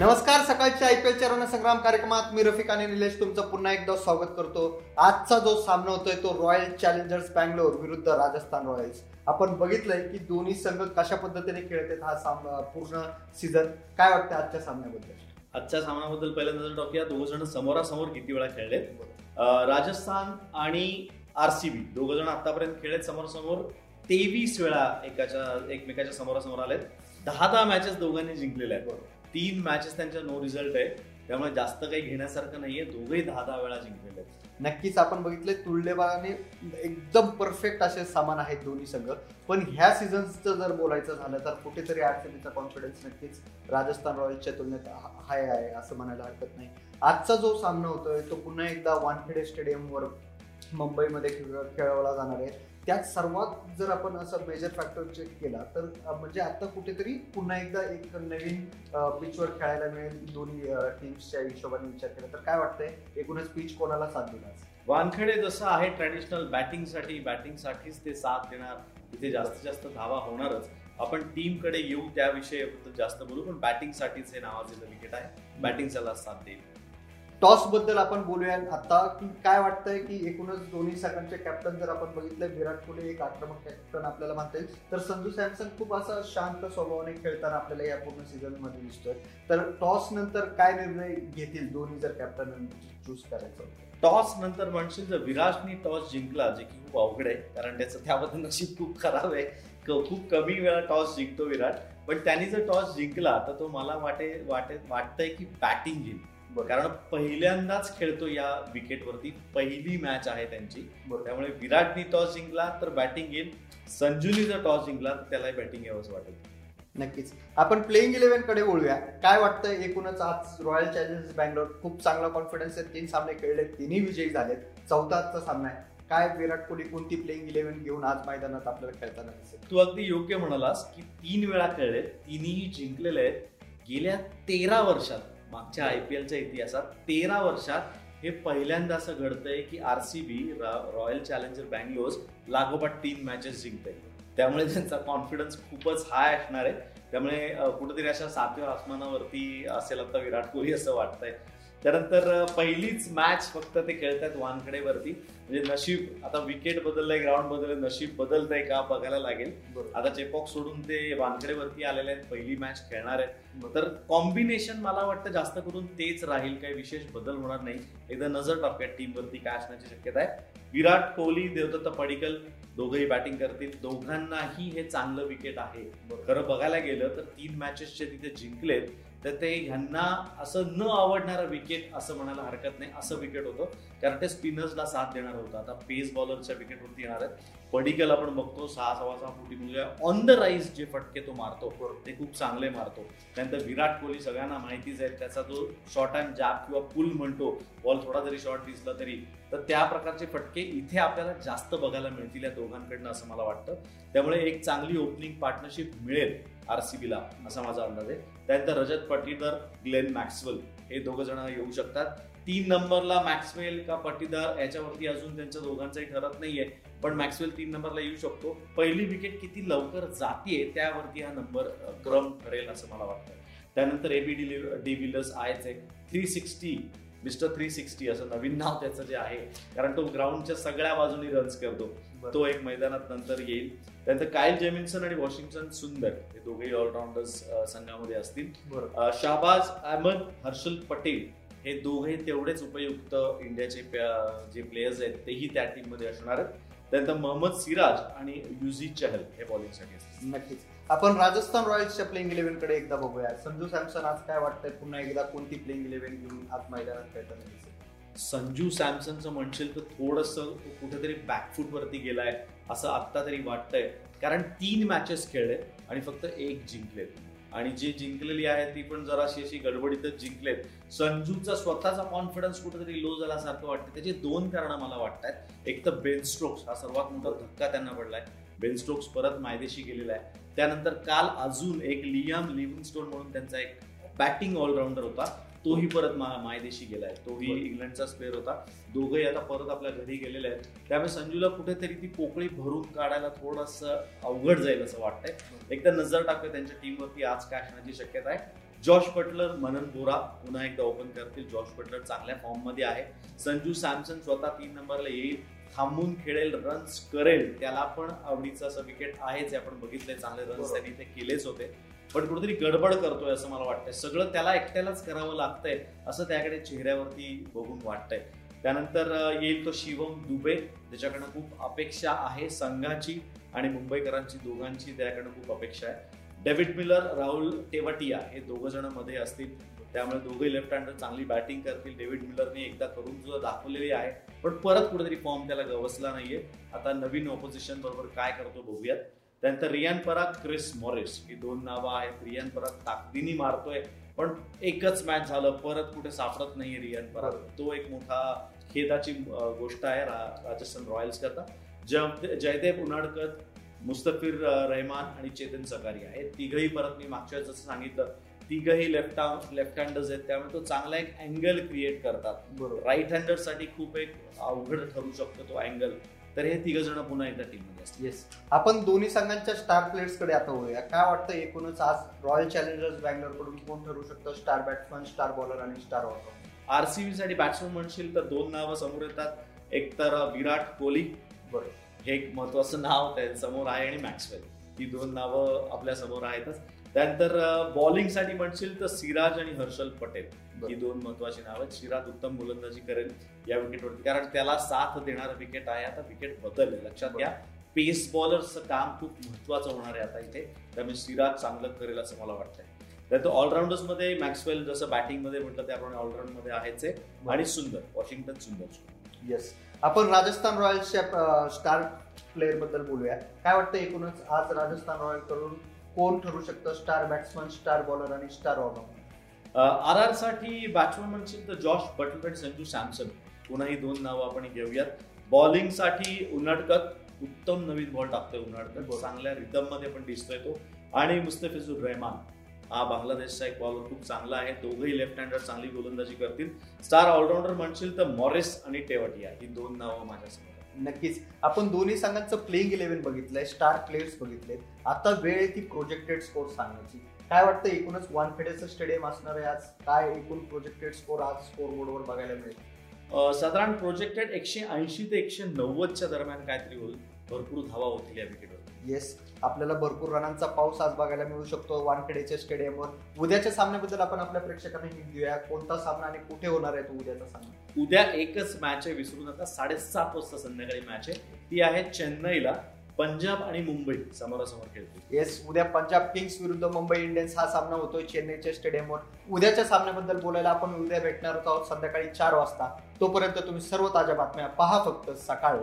नमस्कार सकाळच्या I P एलच्या रणसंग्राम कार्यक्रमात मी रफिक आणि निलेश तुमचं पुन्हा एकदा स्वागत करतो. आजचा जो सामना होतोय तो रॉयल चॅलेंजर्स बँगलोर विरुद्ध राजस्थान रॉयल्स आपण बघितलंय की दोन्ही संघ कशा पद्धतीने खेळत हा सामना पूर्ण सीझन काय वाटतं आजच्या सामन्याबद्दल? आजच्या सामन्याबद्दल पहिल्यांदा जर टाकूया दोघ जण समोरासमोर किती वेळा खेळलेत? राजस्थान आणि आरसीबी दोघ जण आतापर्यंत खेळलेत समोरासमोर. तेवीस वेळा एकाच्या एकमेकाच्या समोरासमोर आलेत. दहा दहा मॅचेस दोघांनी जिंकलेल्या आहेत. तीन मॅचेस त्यांच्या नो रिझल्ट आहे. त्यामुळे जास्त काही घेण्यासारखं नाहीये. दोघेही दहा दहा वेळा जिंकलेले आहेत. नक्कीच आपण बघितले तुल्यबाने एकदम परफेक्ट असे सामान आहेत दोन्ही संघ. पण ह्या सीझनचं जर बोलायचं झालं तर कुठेतरी अडचणीचा कॉन्फिडन्स नक्कीच राजस्थान रॉयल्सच्या तुलनेत हाय आहे असं म्हणायला हरकत नाही. आजचा जो सामना होतोय तो पुन्हा एकदा वानखेडे स्टेडियमवर मुंबईमध्ये खेळ खेळवला जाणार आहे. त्यात सर्वात जर आपण असं मेजर फॅक्टर चेक केला तर म्हणजे आता कुठेतरी पुन्हा एकदा एक नवीन पिचवर खेळायला मिळेल दोन्ही टीम्सच्या हिशोबाने विचार केला तर काय वाटतंय? एकूणच पिच कोणाला साथ देणार? वानखेडे जसं आहे ट्रॅडिशनल बॅटिंगसाठी बॅटिंगसाठीच ते साथ देणार. तिथे जास्तीत जास्त धावा होणारच. आपण टीमकडे येऊ त्याविषयी जास्त बोलू पण बॅटिंगसाठीच हे नावाचे विकेट आहे बॅटिंग त्याला साथ देईल. टॉसबद्दल आपण बोलूया. आता की काय वाटतंय की एकूणच दोन्ही संघांचे कॅप्टन जर आपण बघितलं विराट कोहली एक आक्रमक कॅप्टन आपल्याला म्हणता येईल. तर संजू सॅमसन खूप असा शांत स्वभावाने खेळताना आपल्याला या पूर्ण सीझनमध्ये दिसतोय. तर टॉस नंतर काय निर्णय घेतील दोन्ही जर कॅप्टन चूज करायचं? टॉस नंतर म्हणशील जर विराटनी टॉस जिंकला जे की खूप अवघड आहे. कारण त्याचं त्याबद्दल नशीब खूप खराब आहे. खूप कमी वेळा टॉस जिंकतो विराट. पण त्यांनी जर टॉस जिंकला तर तो मला वाटे वाटे वाटतंय की बॅटिंग घेईल कारण पहिल्यांदाच खेळतो या विकेटवरती. पहिली मॅच आहे त्यांची. त्यामुळे विराटनी टॉस जिंकला तर बॅटिंग येईल. संजूनी जर टॉस जिंकला तर त्याला बॅटिंग यावंच वाटेल. नक्कीच. आपण प्लेइंग इलेव्हनकडे बोलूया काय वाटतं एकूणच आज रॉयल चॅलेंजर्स बँगलोर खूप चांगला कॉन्फिडन्स आहे तीन सामने खेळले तिन्ही विजयी झालेत. चौथा आजचा सामना आहे. काय विराट कोहली कोणती प्लेइंग इलेव्हन घेऊन आज मैदानात आपल्याला खेळताना दिसेल? तू अगदी योग्य म्हणालास की तीन वेळा खेळले तिन्ही जिंकलेले आहेत. गेल्या तेरा वर्षात. मागच्या आय पी एलच्या इतिहासात तेरा वर्षात हे पहिल्यांदा असं घडतंय की R C B Royal Challenger Bangalore लागोपाठ तीन मॅचेस जिंकते त्यामुळे त्यांचा कॉन्फिडन्स खूपच हाय असणार आहे. त्यामुळे कुठेतरी अशा सातव्या आसमानावरती असेल आता विराट कोहली असं वाटतंय. त्यानंतर पहिलीच मॅच फक्त ते खेळतात वानकडेवरती म्हणजे नशीब आता विकेट बदललंय ग्राउंड बदललंय नशीब बदलतंय का बघायला लागेल. आता चेपॉक सोडून ते वानकडेवरती आलेले आहेत पहिली मॅच खेळणार आहेत. तर कॉम्बिनेशन मला वाटतं जास्त करून तेच राहील काही विशेष बदल होणार नाही. एकदा नजर टाकूया टीम वरती काय असण्याची शक्यता आहे. विराट कोहली देवदत्त पडिकल दोघंही बॅटिंग करतील. दोघांनाही हे चांगलं विकेट आहे. खरं बघायला गेलं तर तीन मॅचेसचे तिथे जिंकलेत तर ते ह्यांना असं न आवडणारं विकेट असं म्हणायला हरकत नाही. असं विकेट होतं. कारण ते स्पिनर्सला साथ देणार होतं. आता पेस बॉलरच्या विकेटवरती येणार आहेत. पडिकल आपण बघतो. सहा सव्वा सहा फुटी मुलगा ऑन द राईज जे फटके तो मारतो. ते खूप चांगले मारतो. त्यानंतर विराट कोहली सगळ्यांना माहितीच आहे. त्याचा जो शॉर्ट अँड जॅप किंवा पुल म्हणतो बॉल थोडा जरी शॉर्ट दिसला तरी तर त्या प्रकारचे फटके इथे आपल्याला जास्त बघायला मिळतील या दोघांकडनं असं मला वाटतं. त्यामुळे एक चांगली ओपनिंग पार्टनरशिप मिळेल. आर सी बीला असा माझा अंदाज आहे. त्यानंतर रजत पटीदार ग्लेन मॅक्सवेल हे दोघं जण येऊ शकतात. तीन नंबरला मॅक्सवेल का पटीदार याच्यावरती अजून त्यांच्या दोघांचंही ठरत नाहीये पण मॅक्सवेल तीन नंबरला येऊ शकतो. पहिली विकेट किती लवकर जातीये त्यावरती हा नंबर क्रम ठरेल असं मला वाटतं. त्यानंतर एबी डी डी विलर्स आहेच three sixty mister three sixty असं नवीन नाव त्याचं जे आहे कारण तो ग्राउंडच्या सगळ्या बाजूनी रन्स करतो. तो एक मैदानात नंतर येईल. त्यानंतर कायल जेमिन्सन आणि वॉशिंग्टन सुंदर हे दोघेही ऑलराऊंडर्स संघामध्ये असतील. शाहबाज अहमद हर्षल पटेल हे दोघे तेवढेच उपयुक्त इंडियाचे जे प्लेयर्स आहेत तेही त्या टीममध्ये असणार आहेत. त्यानंतर मोहम्मद सिराज आणि युझी चहल हे बॉलिंगसाठी असतील नक्कीच. आपण राजस्थान रॉयल्सच्या प्लेइंग इलेव्हनकडे एकदा बघूया. संजू सॅमसन आज काय वाटतंय? पुन्हा एकदा कोणती प्लेइंग इलेव्हन घेऊन आज मैदानात खेळताना दिसेल? संजू सॅमसनचं म्हणशील तर थोडस कुठेतरी बॅकफूट वरती गेलाय असं आत्ता तरी वाटतंय. कारण तीन मॅचेस खेळले आणि फक्त एक जिंकले आणि जी जिंकलेली आहे ती पण जराशी अशी गडबडीतच जिंकलेत. संजूचा स्वतःचा कॉन्फिडन्स कुठेतरी लो झाल्यासारखं वाटतं त्याचे दोन कारण मला वाटतात एक तर बेन स्ट्रोक्स हा सर्वात मोठा धक्का त्यांना पडलाय. बेन स्ट्रोक्स परत मायदेशी गेलेला आहे. त्यानंतर काल अजून एक लियाम लिव्हिंग स्टोन म्हणून त्यांचा एक बॅटिंग ऑलराऊंडर होता. तोही परत मायदेशी गेलाय. तोही इंग्लंडचाच प्लेअर होता. दोघंही आता परत आपल्या घरी गेलेले आहेत. त्यामुळे संजूला कुठेतरी ती पोकळी भरून काढायला थोडस अवघड जाईल असं वाटतंय. एकदा नजर टाकूया त्यांच्या टीमवरती आज काय असण्याची शक्यता आहे. जॉश बटलर मनन बोरा पुन्हा एकदा ओपन करतील. जॉश बटलर चांगल्या फॉर्ममध्ये आहे. संजू सॅमसन स्वतः तीन नंबरला येईल. थांबून खेळेल रन्स करेल. त्याला पण आवडीचं असं विकेट आहेच. आपण बघितलंय. चांगले रन्स. त्यांनी ते केलेच होते. पण कुठेतरी गडबड करतोय असं मला वाटतंय. सगळं त्याला एकट्यालाच करावं लागतंय असं त्याकडे चेहऱ्यावरती बघून वाटतंय. त्यानंतर येईल तो शिवम दुबे त्याच्याकडनं खूप अपेक्षा आहे संघाची आणि मुंबईकरांची दोघांची त्याकडनं खूप अपेक्षा आहे. डेव्हिड मिलर राहुल टेवटिया हे दोघं जणमध्ये असतील. त्यामुळे दोघे लेफ्ट हँडर चांगली बॅटिंग करतील. डेव्हिड मिलरने एकदा करून सुद्धा दाखवलेली आहे. पण परत कुठेतरी फॉर्म त्याला गवसला नाहीये. आता नवीन ऑपोजिशन बरोबर काय करतो बघूयात. त्यानंतर रियान पराग क्रिस मॉरिस. ही दोन नावं आहेत. रियान पराग ताकदीने मारतोय. पण एकच मॅच झालं. परत कुठे सापडत नाहीये रियान पराग. तो एक मोठा खेदाची गोष्ट आहे रा- राजस्थान रॉयल्स करता. जय जयदेव उनाडकर मुस्तफिर रहमान आणि चेतन सकारिया हे तिघही परत मी मागच्या जसं सांगितलं तिघही लेफ्ट लेफ्ट हँडर्स आहेत. त्यामुळे तो चांगला एक अँगल क्रिएट करतात. राईट हँडरसाठी खूप एक अवघड ठरू शकतो तो अँगल तर हे तिघ जण पुन्हा एकदा टीममध्ये असतील. येस आपण दोन्ही संघांच्या स्टार प्लेयर्सकडे आता होऊया काय वाटतं एकूणच आज रॉयल चॅलेंजर्स बँगलोरकडून कोण ठरू शकतं? स्टार बॅट्समन स्टार बॉलर आणि स्टार ऑलराऊंडर आरसीबी साठी बॅट्समन म्हणशील तर दोन नावं समोर येतात. एक तर विराट कोहली. बरोबर हे एक महत्वाचं नाव समोर आहे आणि मॅक्सवेल ही दोन नावं आपल्यासमोर आहेतच. त्यानंतर बॉलिंगसाठी म्हणशील तर सिराज आणि हर्षल पटेल. ही दोन महत्वाची नावं आहेत. सिराज उत्तम गोलंदाजी करेल या विकेटवरती कारण त्याला साथ देणारं विकेट आहे. आता विकेट बदलले. लक्षात घ्या. पेस बॉलरचं काम खूप महत्वाचं होणार आहे आता इथे. त्यामुळे सिराज चांगलं करेल असं मला वाटतंय. त्यानंतर ऑलराऊंडर्समध्ये मॅक्सवेल जसं बॅटिंगमध्ये म्हटलं त्याप्रमाणे ऑलराऊंडमध्ये आहेच आहे. आणि सुंदर. वॉशिंग्टन सुंदर. येस आपण राजस्थान रॉयल्सच्या स्टार प्लेअरबद्दल बोलूया. काय वाटतं एकूणच आज राजस्थान रॉयलकडून कोण ठरू शकतं? स्टार बॅट्समन स्टार बॉलर आणि स्टार ऑलराऊंडर? आर आरसाठी बॅट्समन म्हणशील तर जॉश बटलर आणि संजू सॅमसन. पुन्हा ही दोन नावं आपण घेऊयात. बॉलिंगसाठी उन्हाडकर उत्तम नवीन बॉल टाकतोय उन्हाडकर. बरोबर. चांगल्या रिदममध्ये पण दिसतोय तो. आणि मुस्तफिजुर रहमान. हा बांगलादेशचा एक बॉलर खूप चांगला आहे. दोघंही लेफ्ट हँडर चांगली गोलंदाजी करतील. स्टार ऑलराऊंडर म्हणशील तर मॉरिस आणि टेवटिया. ही दोन नावं माझ्यासमोर. नक्कीच. आपण दोन्ही संघांचं प्लेइंग इलेव्हन बघितलंय स्टार प्लेयर्स बघितले आता वेळ आहे ती प्रोजेक्टेड स्कोर सांगण्याची. काय वाटतं एकूणच वानखेड्याचं स्टेडियम असणार आहे आज? काय एकूण प्रोजेक्टेड स्कोर आज स्कोर बोर्डवर बघायला मिळेल? साधारण प्रोजेक्टेड एकशे ऐंशी ते एकशे नव्वदच्या दरम्यान काहीतरी होईल. भरपूर धावा होतील या विकेटवर येस आपल्याला भरपूर रनांचा पाऊस आज बघायला मिळू शकतो. वानखेडेच्या स्टेडियमवर उद्याच्या सामन्याबद्दल आपण आपल्या प्रेक्षकांना हिंट देऊया. कोणता सामना आणि कुठे होणार आहे तो उद्याचा सामना? उद्या एकच मॅच आहे विसरू नका साडेसात वाजता संध्याकाळी मॅच आहे. ती आहे चेन्नईला. पंजाब आणि मुंबई समोरासमोर खेळतील. येस उद्या पंजाब किंग्स विरुद्ध मुंबई इंडियन्स हा सामना होतोय चेन्नईच्या स्टेडियमवर. उद्याच्या सामन्याबद्दल बोलायला आपण उद्या भेटणार आहोत संध्याकाळी चार वाजता. तोपर्यंत तुम्ही सर्व ताज्या बातम्या पहा फक्त सकाळ.